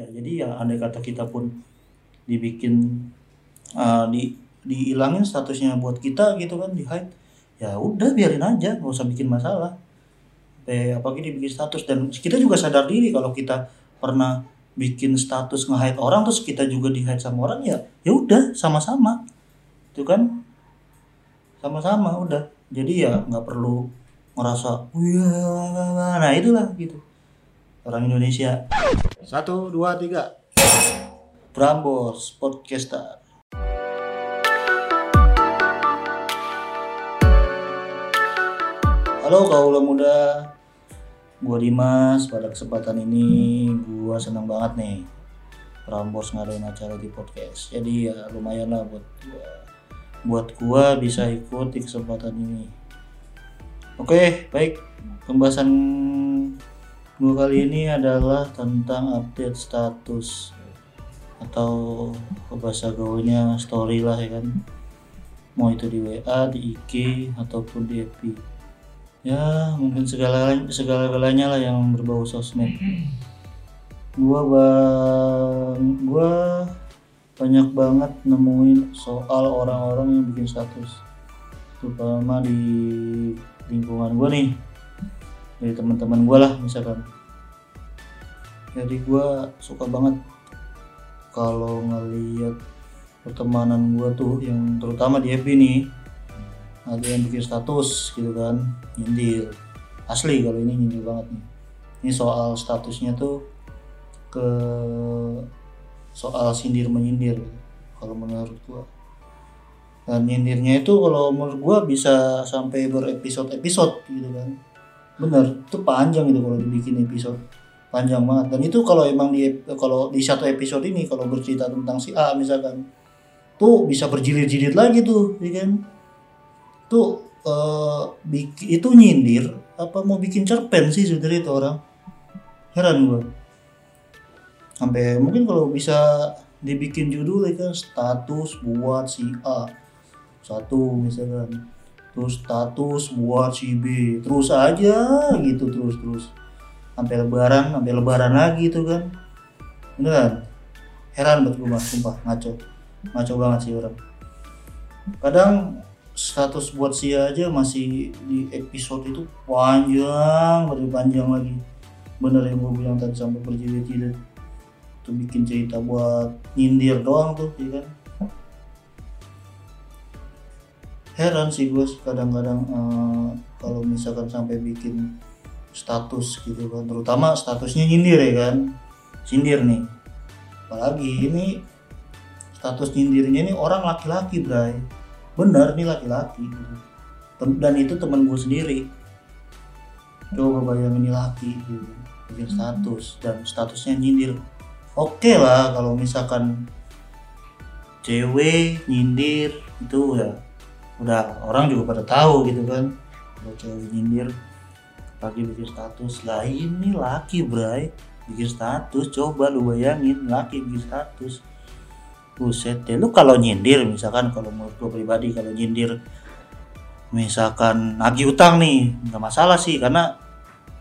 ya jadi ya andai kata kita pun dibikin uh, di dihilangin statusnya buat kita gitu kan di hide ya udah biarin aja nggak usah bikin masalah. Eh apalagi dibikin status dan kita juga sadar diri kalau kita pernah bikin status nge-hide orang terus kita juga di hide sama orang ya ya udah sama-sama. Itu kan sama-sama udah. Jadi ya nggak perlu ngerasa nah itulah gitu. Orang Indonesia satu dua tiga. Prambors Podcaster. Halo kaula muda. Gua Dimas pada kesempatan ini gua senang banget nih Prambors ngadain acara di podcast. Jadi ya lumayan lah buat gua. Buat gua bisa ikut di kesempatan ini. Oke baik. Pembahasan gua kali ini adalah tentang update status atau bahasa gaulnya story lah ya kan. Mau itu di WA, di IG ataupun di FB ya mungkin segala segala galanya lah yang berbau sosmed. Gua bang gua banyak banget nemuin soal orang-orang yang bikin status terutama di lingkungan gua nih dari teman-teman gua lah misalkan. Jadi gua suka banget kalau ngeliat pertemanan gua tuh yang terutama di FB nih ada yang bikin status gitu kan nyindir. Asli kalau ini nyindir banget nih. Ini soal statusnya tuh ke soal sindir menyindir kalau menurut gua. Dan nyindirnya itu kalau menurut gua bisa sampai berepisode-episode gitu kan bener itu panjang itu kalau dibikin episode. Panjang banget. Dan itu kalau emang di kalau di satu episode ini kalau bercerita tentang si A misalkan tuh bisa berjilid-jilid lagi tuh ya kan? Tuh uh, itu nyindir apa mau bikin cerpen sih sebenarnya itu orang? Heran gua. Sampai mungkin kalau bisa dibikin judul ya kan? Status buat si A. Satu misalkan terus status buat si B. Terus aja gitu terus terus. Sampai lebaran sampai lebaran lagi tuh kan. Beneran. Heran gue mas sumpah. Ngaco. Ngaco banget sih orang. Kadang status buat si aja masih di episode itu panjang lebih panjang lagi. Bener yang gue bilang tadi sampai berjilid-jilid. Tuh bikin cerita buat nyindir doang tuh ya kan heran sih gue kadang-kadang uh, kalau misalkan sampai bikin status gitu kan terutama statusnya nyindir ya kan sindir nih. Apalagi ini status nyindirnya ini orang laki-laki bray bener nih laki-laki. Dan itu teman gue sendiri. Coba bayangin ini laki gitu bikin status dan statusnya nyindir. Oke okay lah kalau misalkan cewek nyindir itu ya udah orang juga pada tahu gitu kan. Kalau cewek nyindir lagi bikin status. Lah ini laki bray. Bikin status coba lu bayangin laki bikin status. Buset deh lu kalau nyindir misalkan kalau menurut gue pribadi kalau nyindir misalkan nagih utang nih nggak masalah sih karena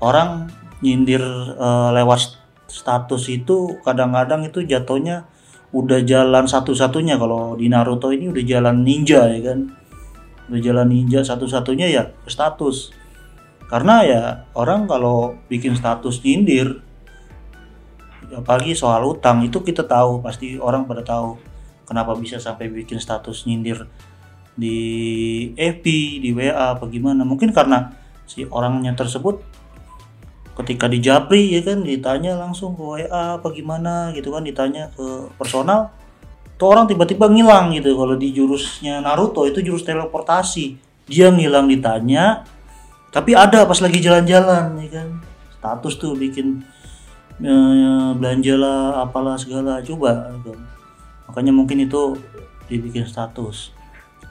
orang nyindir e, lewat status itu kadang-kadang itu jatuhnya udah jalan satu-satunya. Kalau di Naruto ini udah jalan ninja ya kan jalan ninja satu-satunya ya status. Karena ya orang kalau bikin status nyindir apalagi soal utang itu kita tahu pasti orang pada tahu kenapa bisa sampai bikin status nyindir di FB di WA apa gimana. Mungkin karena si orangnya tersebut ketika di Japri ya kan ditanya langsung ke WA apa gimana gitu kan ditanya ke personal tuh orang tiba-tiba ngilang gitu. Kalau di jurusnya Naruto itu jurus teleportasi. Dia ngilang ditanya tapi ada pas lagi jalan-jalan ya kan? Status tuh bikin ya, ya, belanja lah apalah segala. Coba gitu. makanya mungkin itu dibikin status.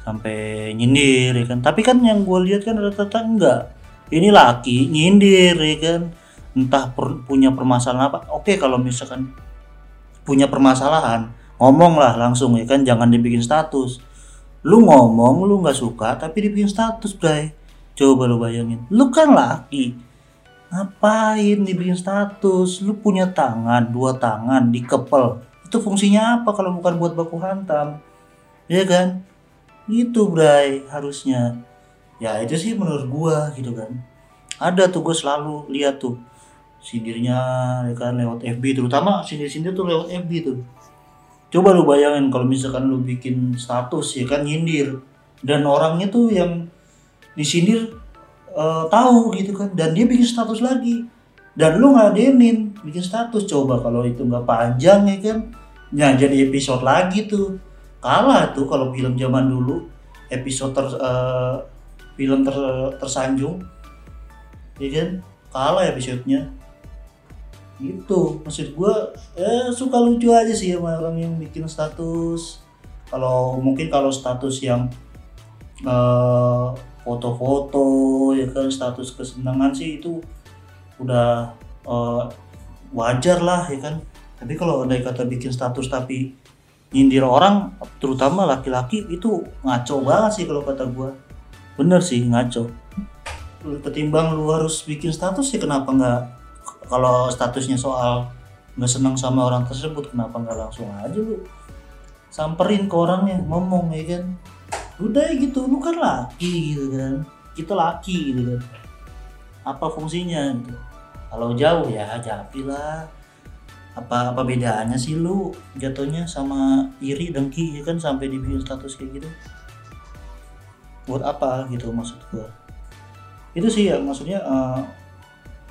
Sampai nyindir ya kan? Tapi kan yang gue lihat kan rata-rata enggak. Ini laki nyindir ya kan? Entah per, punya permasalahan apa. Oke kalau misalkan punya permasalahan ngomong lah langsung ya kan? Jangan dibikin status. Lu ngomong lu nggak suka tapi dibikin status bray. Coba lu bayangin. Lu kan laki. Ngapain dibikin status? Lu punya tangan dua tangan dikepel itu fungsinya apa kalau bukan buat baku hantam? Ya kan? Itu bray harusnya. Ya itu sih menurut gua gitu kan. Ada tuh gue selalu lihat tuh sindirnya ya kan lewat FB terutama sindir-sindir tuh lewat FB tuh coba lu bayangin kalau misalkan lu bikin status ya kan nyindir. Dan orangnya tuh yang disindir uh, tahu gitu kan. Dan dia bikin status lagi. Dan lu ngadenin bikin status. Coba kalau itu nggak panjang ya kan. Ya jadi episode lagi tuh. Kalah tuh kalau film zaman dulu. Episode ter, uh, film ter, tersanjung. Ya kan. Kalah episodenya gitu. Maksud gue ya suka lucu aja sih sama orang yang bikin status. Kalau mungkin kalau status yang uh, foto-foto ya kan status kesenangan sih itu udah uh, wajar lah ya kan. Tapi kalau ada kata bikin status tapi nyindir orang terutama laki-laki itu ngaco banget sih kalau kata gua. Bener sih ngaco. Ketimbang lu harus bikin status sih kenapa nggak kalau statusnya soal nggak senang sama orang tersebut kenapa nggak langsung aja lu samperin ke orangnya ngomong ya kan? Udah gitu lu kan laki gitu kan? Kita laki gitu kan? Apa fungsinya gitu? Kalau jauh ya japi lah. Apa apa bedanya sih lu jatuhnya sama iri dengki ya kan sampai dibikin status kayak gitu? Buat apa gitu maksud gua? Itu sih ya maksudnya uh,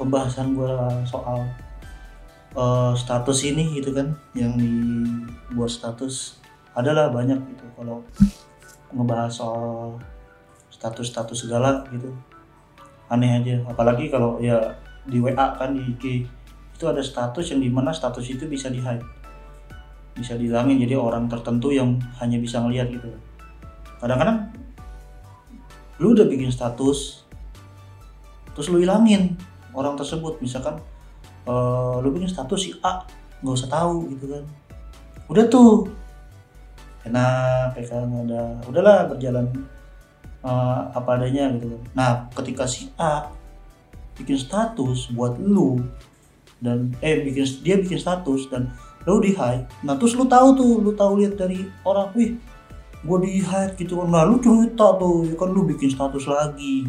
pembahasan gua soal uh, status ini gitu kan yang dibuat status. Adalah banyak gitu kalau ngebahas soal status-status segala gitu. Aneh aja apalagi kalau ya di WA kan di IG itu ada status yang di mana status itu bisa di hide bisa dihilangin. Jadi orang tertentu yang hanya bisa ngelihat gitu. Kadang-kadang lu udah bikin status terus lu hilangin orang tersebut. Misalkan uh, lu bikin status si A nggak usah tahu gitu kan. Udah tuh. Enak ya kan ada udahlah berjalan uh, apa adanya gitu kan. Nah ketika si A bikin status buat lu dan eh bikin dia bikin status dan lu di hide nah terus lu tahu tuh lu tahu lihat dari orang wih gue di hide gitu kan. Nah lu cerita tuh ya kan lu bikin status lagi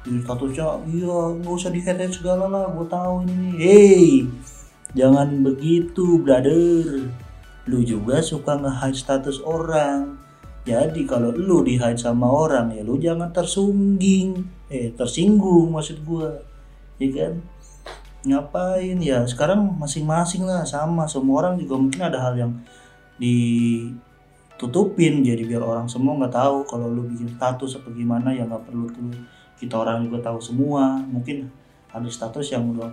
di statusnya iya nggak usah di segala lah gue tahu ini hey jangan begitu brother. Lu juga suka nge-hide status orang. Jadi kalau lu di hide sama orang ya lu jangan tersungging. Eh tersinggung maksud gua. Ya kan? Ngapain? Ya sekarang masing-masing lah sama. Semua orang juga mungkin ada hal yang ditutupin. Jadi biar orang semua nggak tahu kalau lu bikin status apa gimana ya nggak perlu tuh kita orang juga tahu semua. Mungkin ada status yang udah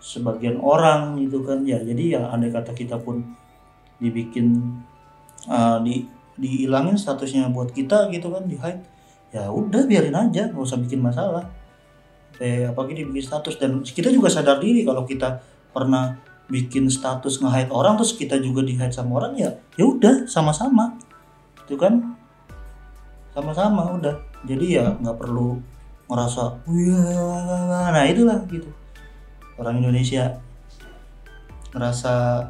sebagian orang gitu kan ya. Jadi ya andai kata kita pun dibikin uh, di dihilangin statusnya buat kita gitu kan di hide ya udah biarin aja nggak usah bikin masalah. Eh apalagi dibikin status. Dan kita juga sadar diri kalau kita pernah bikin status nge-hide orang terus kita juga di hide sama orang ya ya udah sama-sama. Itu kan? Sama-sama udah. Jadi ya nggak perlu ngerasa wah nah itulah gitu. Orang Indonesia ngerasa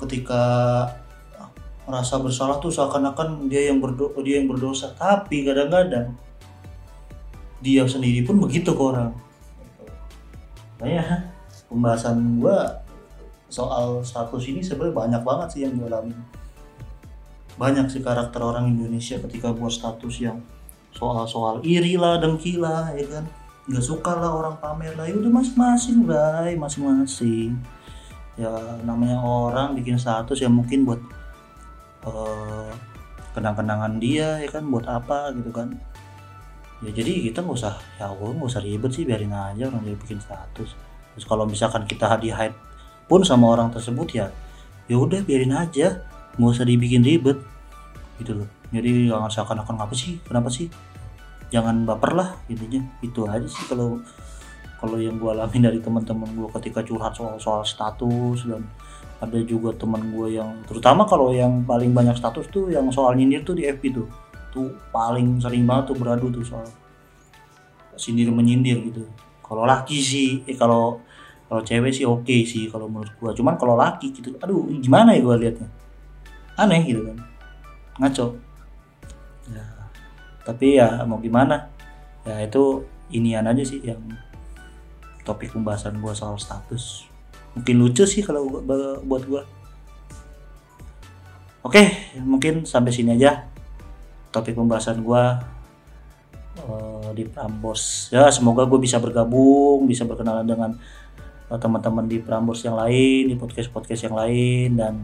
ketika merasa bersalah tuh seakan-akan dia yang berdo dia yang berdosa. Tapi kadang-kadang dia sendiri pun begitu ke orang. Makanya pembahasan gua soal status ini sebenarnya banyak banget sih yang dialami. Banyak sih karakter orang Indonesia ketika buat status yang soal-soal iri lah dengki lah ya kan? Nggak suka lah orang pamer lah. Ya udah masing-masing bray masing-masing. Ya namanya orang bikin status ya mungkin buat uh, kenang-kenangan dia ya kan? Buat apa gitu kan? Ya jadi kita nggak usah ya Allah nggak usah ribet sih biarin aja orang dia bikin status. Terus kalau misalkan kita di hide pun sama orang tersebut ya ya udah biarin aja. Nggak usah dibikin ribet. Gitu loh. Jadi jangan seakan-akan apa sih? Kenapa sih jangan baper lah intinya. Itu aja sih kalau kalau yang gue alami dari teman-teman gue ketika curhat soal soal status dan ada juga teman gue yang terutama kalau yang paling banyak status tuh yang soal nyindir tuh di FB tuh. Tuh paling sering banget tuh beradu tuh soal sindir menyindir gitu. Kalau laki sih eh, kalau kalau cewek sih oke sih kalau menurut gua. Cuman kalau laki gitu aduh gimana ya gua liatnya? Aneh gitu kan. Ngaco tapi ya mau gimana? Ya itu inian aja sih yang topik pembahasan gua soal status. Mungkin lucu sih kalau buat gua. Oke mungkin sampai sini aja topik pembahasan gua eh, di Prambors. Ya semoga gue bisa bergabung bisa berkenalan dengan eh, teman-teman di Prambors yang lain di podcast podcast yang lain dan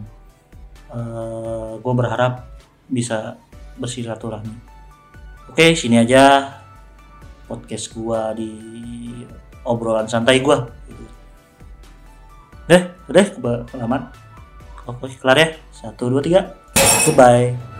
gue berharap bisa bersilaturahmi oke sini aja. Podcast gua di obrolan santai gua. Deh udah kelamaan oke kelar ya. Satu dua tiga. Goodbye